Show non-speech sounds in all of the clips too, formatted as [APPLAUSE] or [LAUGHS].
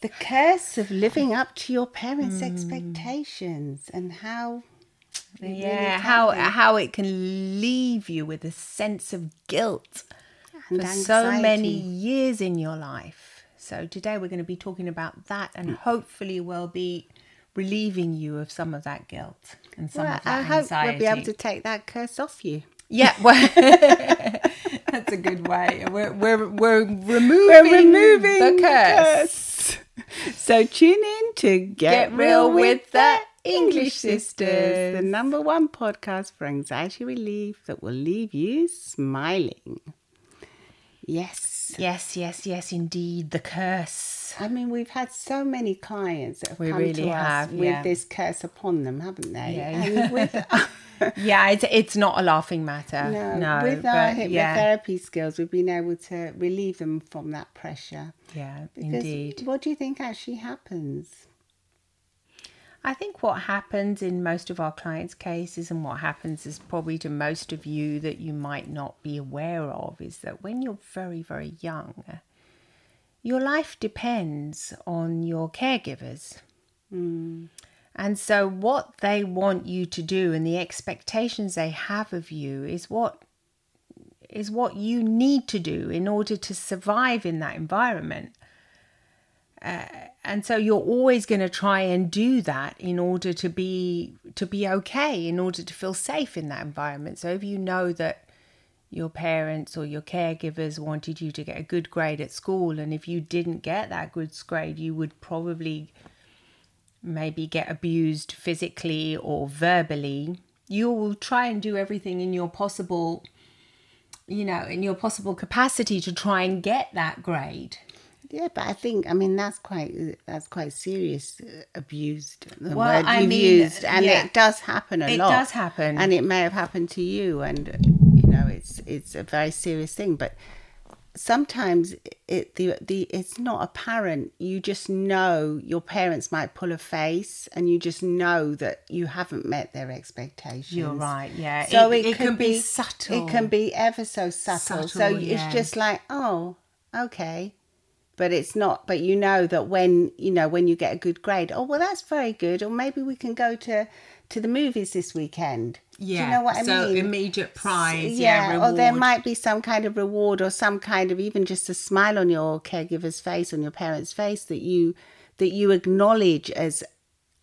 The curse of living up to your parents' Hmm. expectations and how. it really yeah, can how be. how it can leave you with a sense of guilt And for so many years in your life. So today we're going to be talking about that, and hopefully we'll be relieving you of some of that guilt and some Well, of that I hope anxiety. we'll be able to take that curse off you. Yeah, well, [LAUGHS] [LAUGHS] that's a good way. We're we're we're removing, We're removing the curse. [LAUGHS] So tune in to Get, Get Real with the English Sisters. the number one podcast for anxiety relief that will leave you smiling. Yes. Yes, yes, yes, indeed, the curse. I mean, we've had so many clients that have We come really to us have, with this curse upon them, haven't they? Yeah. And with, [LAUGHS] Yeah, it's it's not a laughing matter. no, No, with our but yeah, hypnotherapy skills, we've been able to relieve them from that pressure. yeah, Because indeed. What do you think actually happens? I think what happens in most of our clients' cases, and what happens is probably to most of you that you might not be aware of, is that when you're very, very young, your life depends on your caregivers. Mm. And so, what they want you to do and the expectations they have of you is what is what you need to do in order to survive in that environment. Uh, and so you're always going to try and do that in order to be to be okay in order to feel safe in that environment. So if you know that your parents or your caregivers wanted you to get a good grade at school and if you didn't get that good grade you would probably maybe get abused physically or verbally you will try and do everything in your possible you know in your possible capacity to try and get that grade Yeah, but I think I mean that's quite that's quite serious uh, abused. The Well, word I you've mean, used, and yeah. it does happen a It lot. does happen. and it may have happened to you, and you know it's it's a very serious thing. But sometimes it the the it's not apparent. You just know your parents might pull a face, and you just know that you haven't met their expectations. You're right, yeah. So It- it, it can can be be subtle. It can be ever so subtle. so Subtle, it's yeah. just like, oh, okay. But it's not. But you know that when you know when you get a good grade, oh well, that's very good. Or maybe we can go to to the movies this weekend. Do you know what I so mean? immediate prize, yeah, or there might be some kind of reward or some kind of even just a smile on your caregiver's face, on your parents' face that you that you acknowledge as,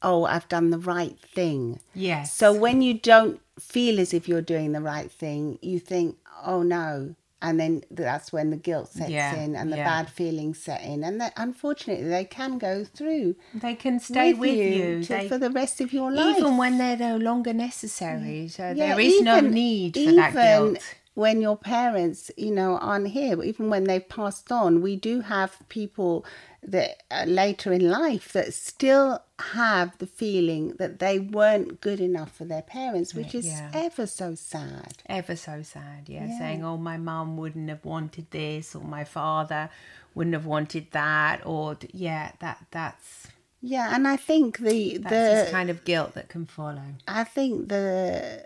oh, I've done the right thing. Yes. So when you don't feel as if you're doing the right thing, you think, oh no. And then that's when the guilt sets Yeah, in and the yeah. bad feelings set in. And that, unfortunately, they can go through they can stay with, you, to- They- for the rest of your life. even when they're no longer necessary. So Yeah, there is no need for that even guilt. When your parents, you know, aren't here, even when they've passed on, we do have people that uh, later in life that still have the feeling that they weren't good enough for their parents, which is Yeah. ever so sad. Ever so sad, yeah. Yeah. Saying, oh, my mum wouldn't have wanted this, or my father wouldn't have wanted that, or yeah, that that's Yeah, and I think the that's the kind of guilt that can follow. I think the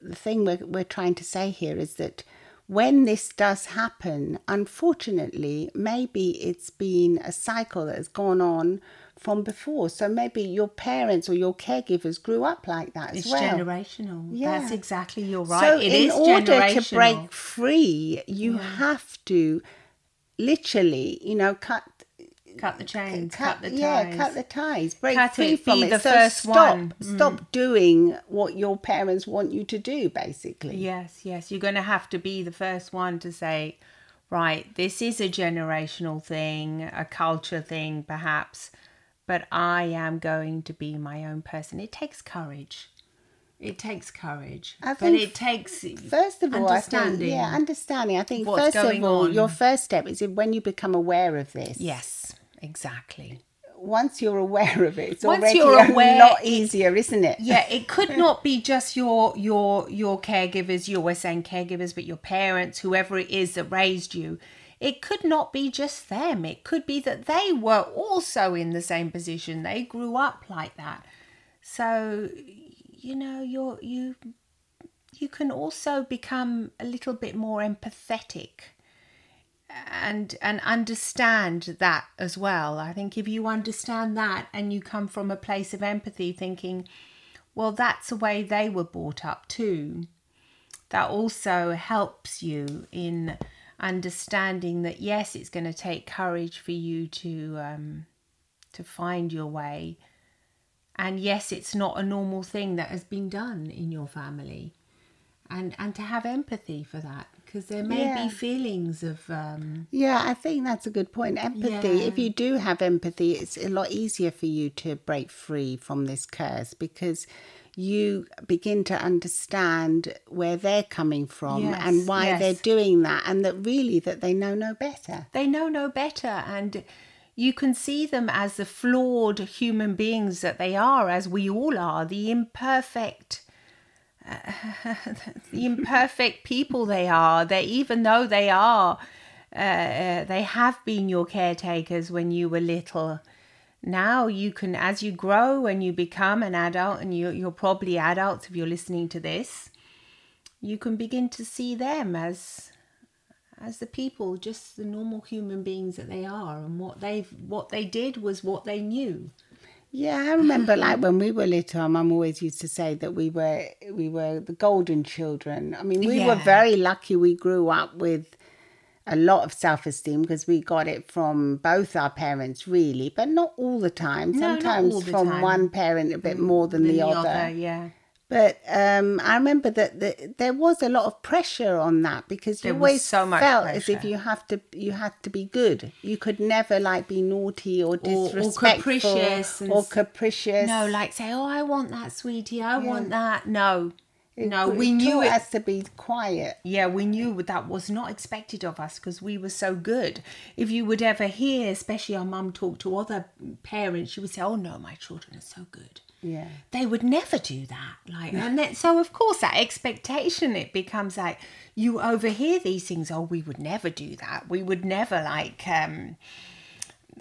the thing we're we're trying to say here is that when this does happen, unfortunately, maybe it's been a cycle that has gone on from before. So maybe your parents or your caregivers grew up like that as It's well. generational. Yeah. That's exactly you're right. So it in order to break free, you have to literally, you know, cut cut the chains, cut, cut, the yeah, ties. cut the ties, break Cut free it, from it. the so first stop, one. Mm. stop doing what your parents want you to do. Basically, Yes, yes. You're going to have to be the first one to say, right, this is a generational thing, a culture thing, perhaps, but I am going to be my own person. It takes courage. It takes courage. I but it takes First of all, I think, understanding. yeah, understanding. I think first of all, on. your first step is when you become aware of this. Yes, exactly. Once you're aware of it, it's Once already you're aware, a lot easier, isn't it? yeah it could [LAUGHS] not be just your your your caregivers you were saying caregivers but your parents whoever it is that raised you. It could not be just them. It could be that they were also in the same position. They grew up like that. So you know you're you you can also become a little bit more empathetic and and understand that as well. I think if you understand that and you come from a place of empathy, thinking, well, that's the way they were brought up too. That also helps you in understanding that yes, it's going to take courage for you to um, to find your way, and yes, it's not a normal thing that has been done in your family, and and to have empathy for that because there may Yeah. be feelings of um, Yeah, I think that's a good point. Empathy. Yeah. If you do have empathy, it's a lot easier for you to break free from this curse because you begin to understand where they're coming from Yes, and why yes. they're doing that and that really that they know no better. they know no better and you can see them as the flawed human beings that they are as we all are the imperfect [LAUGHS] the imperfect people they are they even though they are uh, they have been your caretakers when you were little now you can as you grow and you become an adult and you, you're probably adults if you're listening to this you can begin to see them as as the people, just the normal human beings that they are, and what they've what they did was what they knew. Yeah, I remember like when we were little, our mum always used to say that we were we were the golden children. I mean, we were very lucky we grew up with a lot of self-esteem because we got it from both our parents really, but not all the time. No, Sometimes all the from time. Mm, one parent a bit more than the, other. yeah. But um, I remember that the, there was a lot of pressure on that because you There always so much felt as if you have to you had to be good. You could never like be naughty or or disrespectful capricious or capricious. No, like say, oh, I want that, sweetie. I want that. No, It- no, we knew it. has to be quiet. Yeah, we knew that was not expected of us because we were so good. If you would ever hear, especially our mum talk to other parents, she would say, "Oh no, my children are so good." Yeah. they would never do that like and then so of course that expectation it becomes like you overhear these things oh we would never do that we would never like um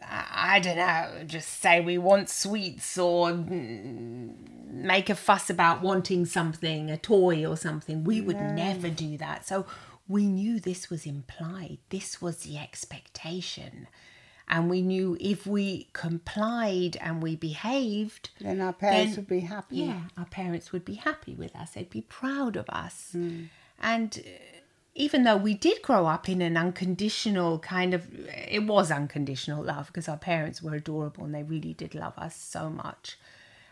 I don't know, just say we want sweets or mm, make a fuss about wanting something, a toy or something. We would never do that. So we knew this was implied, this was the expectation. And we knew if we complied and we behaved, Then our parents Then- would be happy. yeah, our parents would be happy with us. They'd be proud of us. And uh, even though we did grow up in an unconditional kind of, it was unconditional love because our parents were adorable and they really did love us so much.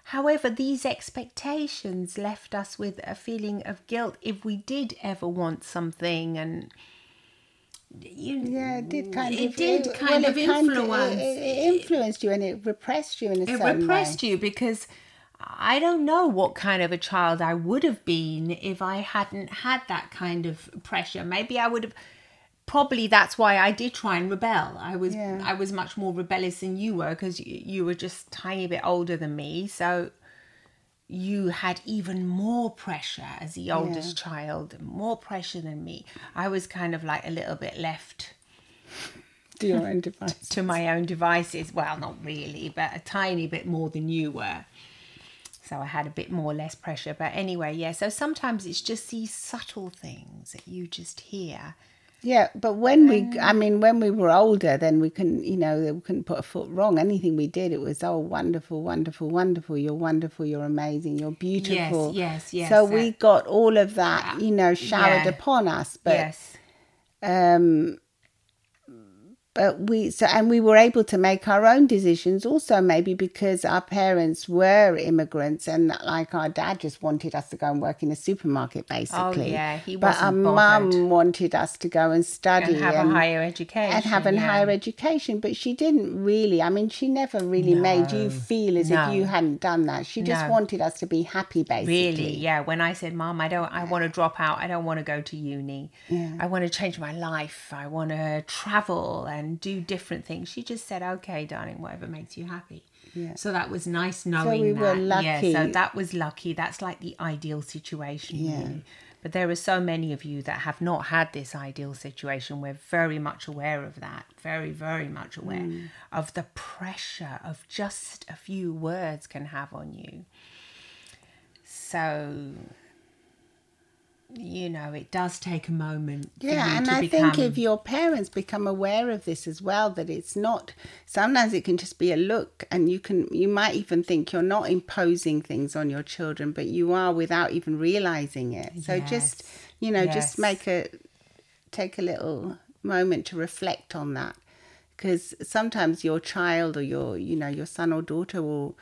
However, these expectations left us with a feeling of guilt if we did ever want something and you Yeah, it did kind It of. did kind of it kind influence. it, it influenced you and it repressed you in a it certain repressed way. you because I don't know what kind of a child I would have been if I hadn't had that kind of pressure. Maybe I would have probably that's why I did try and rebel. I was Yeah. I was much more rebellious than you were because you, you were just tiny bit older than me. So you had even more pressure as the oldest child, more pressure than me. I was kind of like a little bit left To your own device. to my own devices. Well, not really, but a tiny bit more than you were. So I had a bit more less pressure. But anyway, yeah. So sometimes it's just these subtle things that you just hear. Yeah, but when we, I mean, when we were older, then we couldn't, you know, we couldn't put a foot wrong. Anything we did, it was, oh, wonderful, wonderful, wonderful. You're wonderful. You're amazing. You're beautiful. yes, yes, yes. So that- we got all of that, you know, showered Yeah. upon us. But yes. um but we so and we were able to make our own decisions also maybe because our parents were immigrants and like our dad just wanted us to go and work in a supermarket oh, basically Oh, yeah, he but our mum wanted us to go and study And have a higher education. and have a yeah. higher education but she didn't really i mean she never really made you feel as no. if you hadn't done that she just No. wanted us to be happy basically Really, yeah. When I said, "Mom, I don't, I want to drop out. I don't want to go to uni. I want to change my life. I want to travel and do different things," she just said, "Okay, darling, whatever makes you happy." Yeah. So that was nice knowing we that. were Yeah, so that was lucky. That's like the ideal situation. Yeah. Really. But there are so many of you that have not had this ideal situation. We're very much aware of that. Very, very much aware Mm. of the pressure of just a few words can have on you. So you know, it does take a moment. Yeah, you and I become, think if your parents become aware of this as well, that it's not. Sometimes it can just be a look, and you can you might even think you're not imposing things on your children, but you are without even realizing it. So just you know, Yes. just make a take a little moment to reflect on that, because sometimes your child or your you know your son or daughter will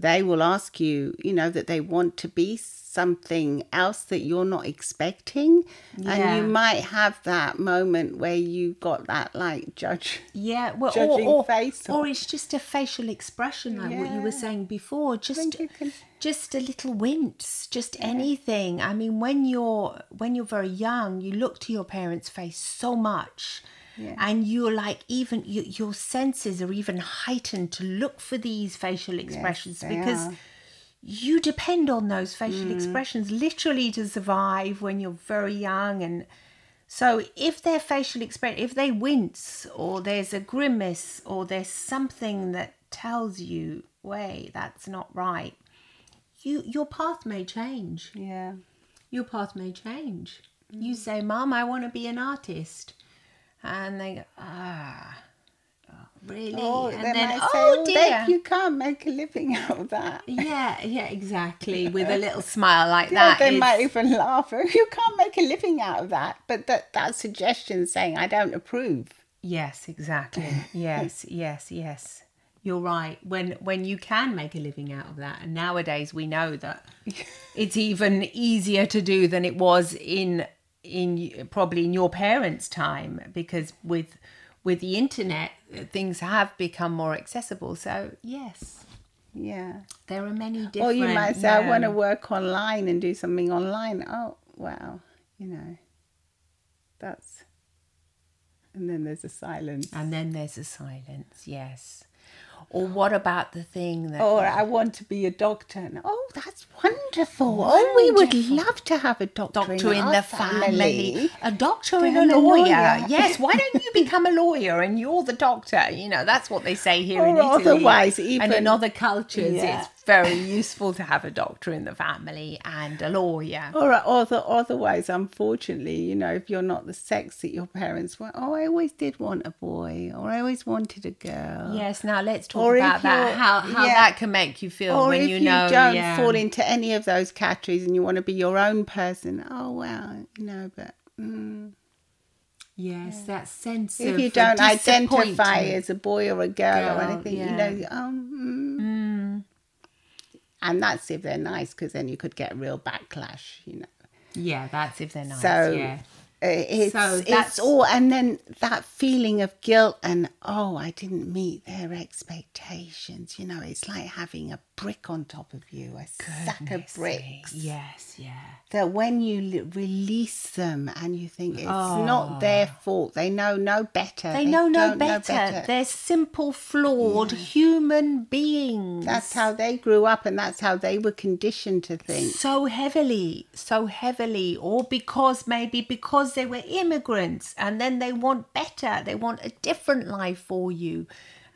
they will ask you, you know, that they want to be something else that you're not expecting. Yeah. And you might have that moment where you got that like judge. Yeah, well, or, judging or, face or or- it's just a facial expression, like what you were saying before. Just, can- just a little wince, just anything. I mean, when you're when you're very young, you look to your parents' face so much, Yeah. and you're like even you, your senses are even heightened to look for these facial expressions they because. are. You depend on those facial Mm. expressions literally to survive when you're very young and so if their facial expression, if they wince or there's a grimace or there's something that tells you, wait, that's not right, you your path may change. Yeah. Your path may change. Mm. You say, mom I want to be an artist. And they go, ah, oh, really? Oh, and they then, might say, oh oh, dear. You can't make a living [LAUGHS] out of that. Yeah, yeah, exactly. With a little smile like Yeah, that. they it's- might even laugh. "Oh, [LAUGHS] You can't make a living out of that. But that, that suggestion saying, I don't approve. Yes, exactly. [LAUGHS] Yes, yes, yes. You're right. When when you can make a living out of that, and nowadays we know that it's even easier to do than it was in in probably in your parents' time because with with the internet things have become more accessible. So yes, Yeah. there are many different. Or you might say, I want to work online and do something online. Oh, wow. You know, that's. And then there's a silence. and then there's a silence. Yes. Or what about the thing that Or I want to be a doctor. And, oh, that's wonderful. Oh, we would love to have a doctor, doctor in, our the family. a doctor and a And a lawyer. lawyer. Yes, why don't you become a lawyer and you're the doctor? You know, that's what they say here in Or Italy. otherwise, and even- in other cultures, Yeah. it's very useful to have a doctor in the family and a lawyer. Or, other, otherwise, unfortunately, you know, if you're not the sex that your parents want, oh, I always did want a boy, or I always wanted a girl. Yes, now let's talk Or about that. How how yeah. that can make you feel Or when if you you, know don't yeah. fall into any of those categories and you want to be your own person, oh, well, you know, but. Mm. Yes, that sense of if you don't identify as a boy or a girl, or anything, yeah. you know, um, mm. And that's if they're nice, because then you could get real backlash, you know. Yeah, that's if they're nice. So yeah. Uh, it's So it's all, and then that feeling of guilt and oh, I didn't meet their expectations. You know, it's like having a brick on top of you, a sack of bricks. me. Yes, yeah. That when you li- release them and you think it's not their fault, they know no better. Oh. They, know no don't better. They're simple, flawed human beings. That's how they grew up, and that's how they were conditioned to think. so heavily, so heavily, or because maybe because they were immigrants and then they want better, they want a different life for you.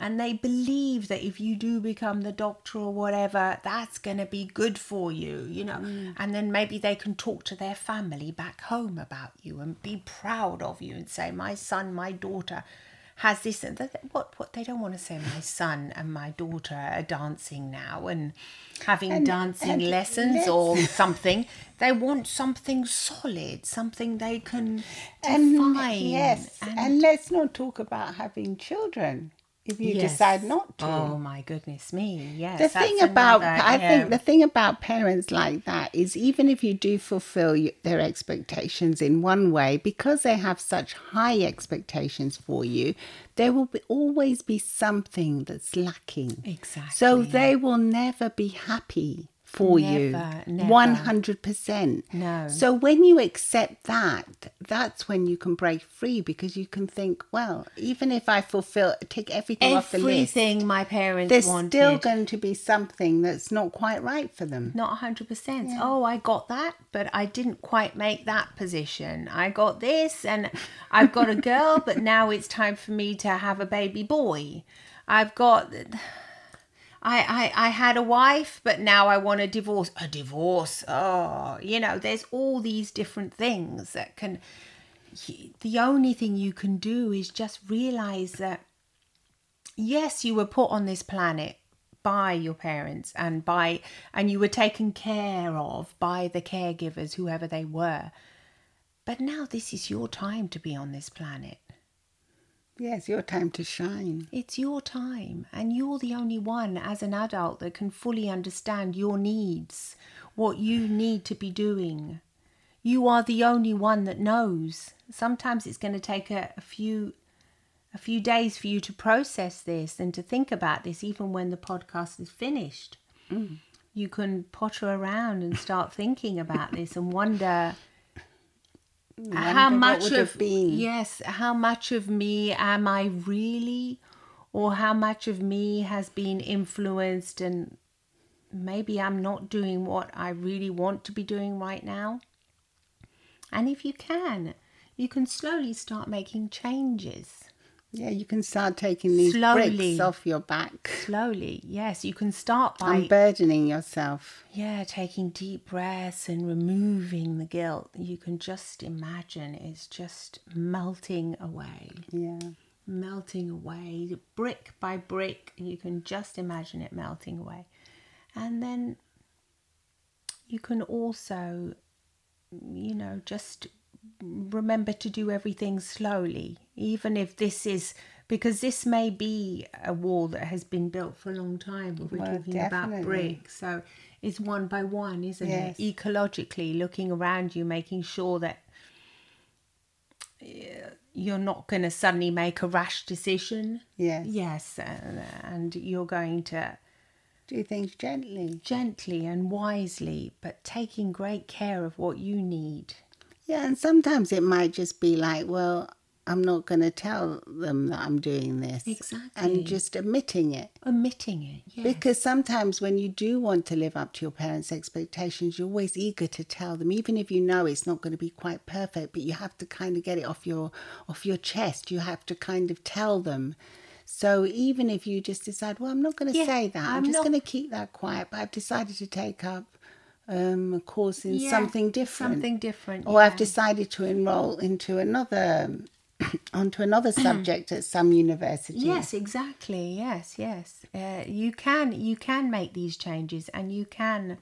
And they believe that if you do become the doctor or whatever, that's going to be good for you, you know. Mm. And then maybe they can talk to their family back home about you and be proud of you and say, My son, my daughter has this and that. What, what they don't want to say, My son and my daughter are dancing now and having dancing and lessons let's- or [LAUGHS] something. They want something solid, something they can And define. yes, and, let's not talk about having children if you Yes. decide not to. Oh my goodness me! Yes. the thing about another- I yeah. think the thing about parents like that is even if you do fulfill their expectations in one way because they have such high expectations for you there will be, always be something that's lacking Exactly. so they will never be happy for you Never, never. 100% No. so when you accept that that's when you can break free because you can think well even if i fulfill take everything off the list everything my parents there's wanted. still going to be something that's not quite right for them. not 100%. Oh, I got that, but I didn't quite make that position. I got this, and I've got a girl, but now it's time for me to have a baby boy. I've got. I, I, I had a wife, but now I want a divorce. A divorce. Oh, you know, there's all these different things that can. The only thing you can do is just realize that, yes, you were put on this planet by your parents and by and you were taken care of by the caregivers whoever they were but now this is your time to be on this planet yeah it's your time to shine it's your time and you're the only one as an adult that can fully understand your needs what you need to be doing you are the only one that knows sometimes it's going to take a, a few a few days for you to process this and to think about this, even when the podcast is finished. Mm. You can potter around and start thinking about this and wonder how much of yes, how much of me am I really, or how much of me has been influenced and maybe I'm not doing what I really want to be doing right now. And if you can, you can slowly start making changes. Yeah, you can start taking these Slowly. bricks off your back. Slowly, yes. You can start by unburdening yourself. Yeah, taking deep breaths and removing the guilt. You can just imagine it's just melting away. Yeah. Melting away, brick by brick. You can just imagine it melting away. And then you can also, you know, just remember to do everything slowly, even if this is because this may be a wall that has been built for a long time. We're well, talking definitely. about bricks, so it's one by one, isn't yes. it? Ecologically, looking around you, making sure that uh, you're not going to suddenly make a rash decision. Yes. Yes, and, and you're going to do things gently, gently and wisely, but taking great care of what you need. Yeah, and sometimes it might just be like, well, I'm not going to tell them that I'm doing this. Exactly. And just admitting it. Admitting it, yes. Because sometimes when you do want to live up to your parents' expectations, you're always eager to tell them, even if you know it's not going to be quite perfect, but you have to kind of get it off your off your chest. You have to kind of tell them. So even if you just decide, well, I'm not going to yeah, say that, I'm, I'm just not... going to keep that quiet, but I've decided to take up um, a course in yeah, something different. Something different. Or yeah. I've decided to enroll into another [CLEARS THROAT] onto another subject at some university. Yes, exactly. Yes, yes. Uh, you can you can make these changes, and you can.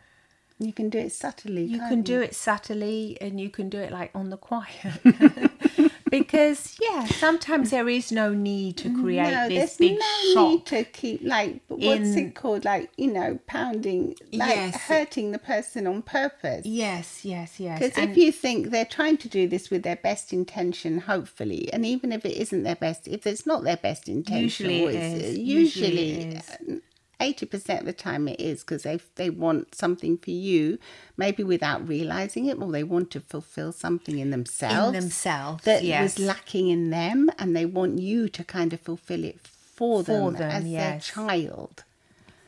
You can do it subtly. You can you? do it subtly, and you can do it like on the quiet. [LAUGHS] [LAUGHS] because yeah, [LAUGHS] sometimes there is no need to create no, this big no shock. Need to keep like what's in, it called? Like you know, pounding, like yes. hurting the person on purpose. Yes, yes, yes. Because if you think they're trying to do this with their best intention, hopefully, and even if it isn't their best, if it's not their best intention, usually it is. Usually, usually it is. Uh, 80% of the time it is because they, they want something for you, maybe without realizing it, or they want to fulfill something in themselves. In themselves, that yes. was lacking in them, and they want you to kind of fulfill it for, for them, them, as yes. their child.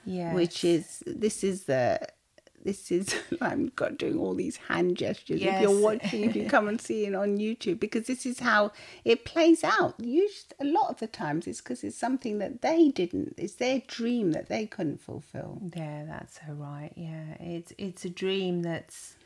Yeah. Which is, this is the this is [LAUGHS] I'm got doing all these hand gestures. Yes. If you're watching, if you come and see it on YouTube, because this is how it plays out. Usually, a lot of the times, it's because it's something that they didn't. It's their dream that they couldn't fulfill. Yeah, that's so right. Yeah, it's it's a dream that's.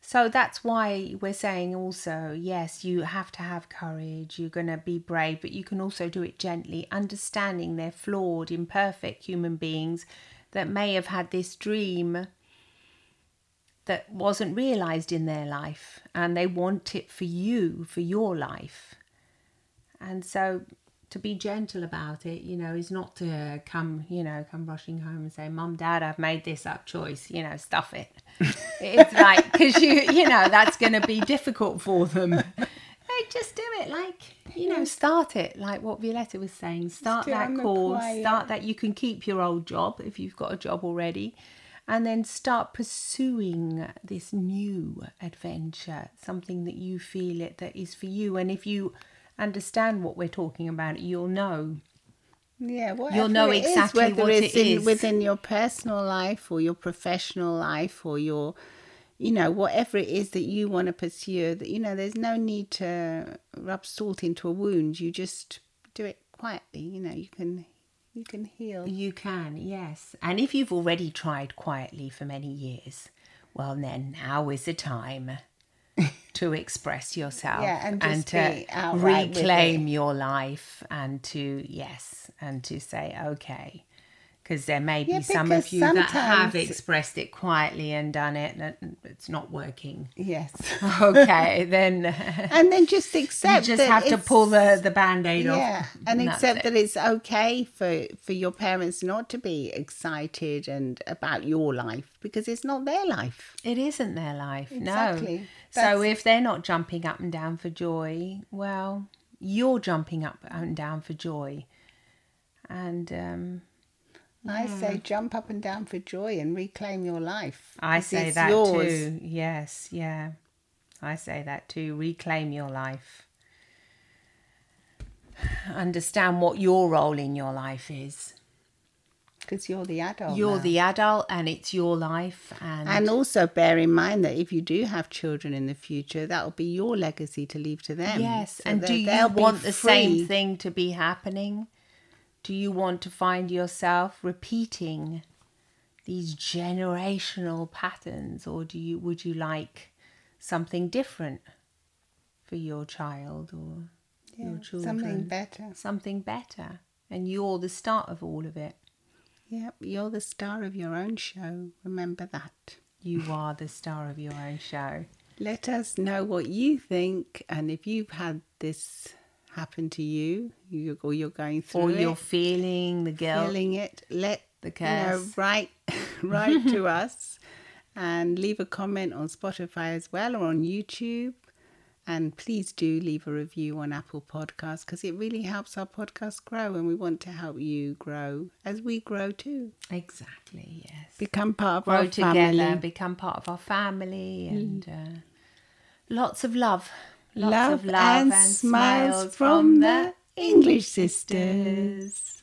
So that's why we're saying also, yes, you have to have courage. You're going to be brave, but you can also do it gently, understanding they're flawed, imperfect human beings that may have had this dream that wasn't realized in their life and they want it for you, for your life. And so to be gentle about it, you know, is not to come, you know, come rushing home and say, Mum, Dad, I've made this up choice, you know, stuff it. [LAUGHS] it's like, because you, you know, that's going to be difficult for them [LAUGHS] They just do it like you know start it like what violetta was saying start that course start that you can keep your old job if you've got a job already and then start pursuing this new adventure something that you feel it that is for you and if you understand what we're talking about you'll know. Yeah, what you'll know exactly is, whether what it's it in, within your personal life or your professional life or your you know, whatever it is that you want to pursue, that you know, there's no need to rub salt into a wound. You just do it quietly. You know, you can You can heal. You can, yes. And if you've already tried quietly for many years, well, then now is the time [LAUGHS] to express yourself Yeah, and just to be outright with reclaim your life and to, yes, and to say, okay. Because there may be Yeah, some of you that have expressed it quietly and done it and it's not working. Yes. [LAUGHS] Okay, [LAUGHS] then and then just accept. you just that have to pull the, the band aid yeah off. and that's accept that it's okay for for your parents not to be excited and about your life because it's not their life It isn't their life. Exactly. No. So if they're not jumping up and down for joy, well, you're jumping up and down for joy. And um, i hmm. say jump up and down for joy and reclaim your life I say that yours. too. Yes, yeah. I say that too. Reclaim your life. [SIGHS] Understand what your role in your life is. because you're the adult You're now. the adult and it's your life and, and also bear in mind that if you do have children in the future that'll be your legacy to leave to them Yes, So and do you want the same thing to be happening? Do you want to find yourself repeating these generational patterns or do you would you like something different for your child or your children? something better Something better. And you're the start of all of it. yep you're the star of your own show remember that You are the star of your own show. Let us know what you think, and if you've had this happen to you, you or you're going through Or you're feeling the guilt. feeling it, let The you know, write [LAUGHS] write to [LAUGHS] us, and leave a comment on Spotify as well or on YouTube. And please do leave a review on Apple Podcasts because it really helps our podcast grow, and we want to help you grow as we grow too. Exactly, yes. Become part of grow our together, family. become part of our family, and uh, lots of love. Lots love, love and, smiles from the English sisters.